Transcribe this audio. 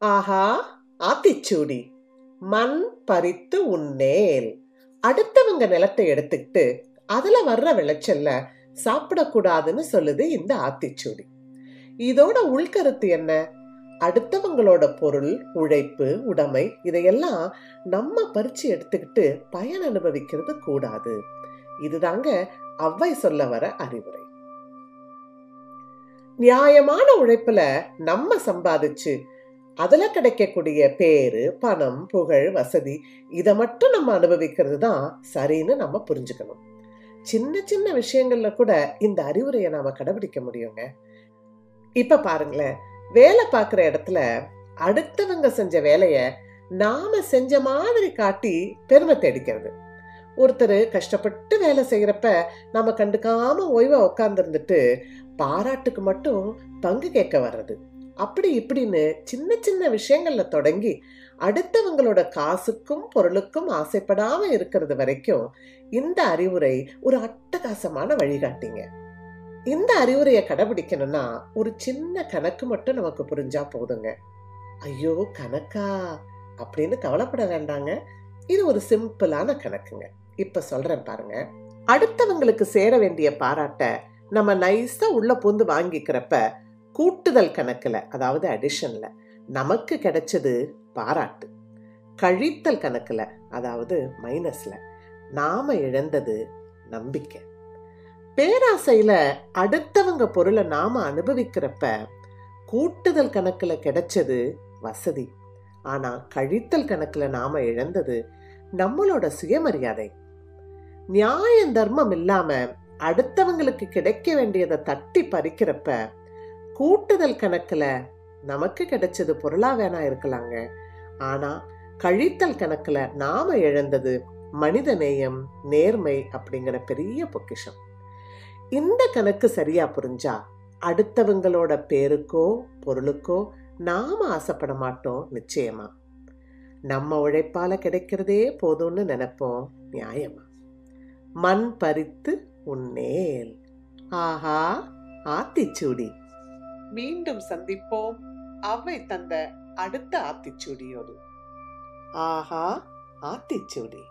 ஆஹா ஆத்திச்சூடி. மண் பறித்து உன்னேல் அடுத்தவங்க நிலத்தை எடுத்துக்கிட்டு அதுல வர்ற விளைச்சல்ல சாப்பிடக்கூடாதுன்னு சொல்லுது இந்த ஆத்திச்சூடி. இதோட உள்கருத்து என்ன? அடுத்தவங்களோட பொருள் உழைப்பு உடைமை இதையெல்லாம் நம்ம பறிச்சு எடுத்துக்கிட்டு பயன் அனுபவிக்கிறது கூடாது. இதுதாங்க அவ்வை சொல்ல வர அறிவுரை. நியாயமான உழைப்புல நம்ம சம்பாதிச்சு அதில் கிடைக்கக்கூடிய பேரு பணம் புகழ் வசதி இதை மட்டும் நம்ம அனுபவிக்கிறது தான் சரின்னு நம்ம புரிஞ்சுக்கணும். சின்ன சின்ன விஷயங்கள்ல கூட இந்த அறிவுரையை நாம கடைபிடிக்க முடியுங்க. இப்ப பாருங்களேன் வேலை பார்க்குற இடத்துல அடுத்தவங்க செஞ்ச வேலையை நாம செஞ்ச மாதிரி காட்டி பெருமை தேடிக்கிறது. ஒருத்தர் கஷ்டப்பட்டு வேலை செய்கிறப்ப நம்ம கண்டுக்காம ஓய்வாக உட்காந்துருந்துட்டு பாராட்டுக்கு மட்டும் பங்கு கேட்க வர்றது. அப்படி இப்படின்னு சின்ன சின்ன விஷயங்கள்ல தொடங்கி அடுத்தவங்களோட காசுக்கும் பொருளுக்கும் ஆசைப்படாம இருக்கிறது வரைக்கும் இந்த அறிவுரை ஒரு அட்டகாசமான வழிகாட்டிங்க. இந்த அறிவுரையை கடைபிடிக்கணும்னா ஒரு சின்ன கணக்கு மட்டும் நமக்கு புரிஞ்சா போதுங்க. ஐயோ கணக்கா? அப்படின்னு கவலைப்பட வேண்டாங்க. இது ஒரு சிம்பிளான கணக்குங்க. இப்ப சொல்றேன் பாருங்க. அடுத்தவங்களுக்கு சேர வேண்டிய பாராட்ட நம்ம நைஸா உள்ள பூந்து வாங்கிக்கிறப்ப கூட்டுதல் கணக்கில் அதாவது அடிஷனில் நமக்கு கிடைச்சது பாராட்டு. கழித்தல் கணக்கில் அதாவது மைனஸில் நாம் இழந்தது நம்பிக்கை. பேராசையில் அடுத்தவங்க பொருளை நாம் அனுபவிக்கிறப்ப கூட்டுதல் கணக்கில் கிடைச்சது வசதி. ஆனால் கழித்தல் கணக்கில் நாம் இழந்தது நம்மளோட சுயமரியாதை. நியாயம் தர்மம் இல்லாமல் அடுத்தவங்களுக்கு கிடைக்க வேண்டியதை தட்டி பறிக்கிறப்ப கூட்டுதல் கணக்கில் நமக்கு கிடைச்சது பொருளா வேணா இருக்கலாங்க. ஆனால் கழித்தல் கணக்கில் நாம் இழந்தது மனிதநேயம் நேர்மை அப்படிங்கிற பெரிய பொக்கிஷம். இந்த கணக்கு சரியா புரிஞ்சா அடுத்தவங்களோட பேருக்கோ பொருளுக்கோ நாம ஆசைப்பட மாட்டோம் நிச்சயமா. நம்ம உழைப்பால் கிடைக்கிறதே போதும்னு நினைப்போம் நியாயமா? மண் பறித்து உன்னேல் ஆஹா ஆத்திச்சூடி. மீண்டும் சந்திப்போம். அவை தந்த அடுத்த ஆத்திச்சூடியோடு. ஆஹா ஆத்திச்சூடி.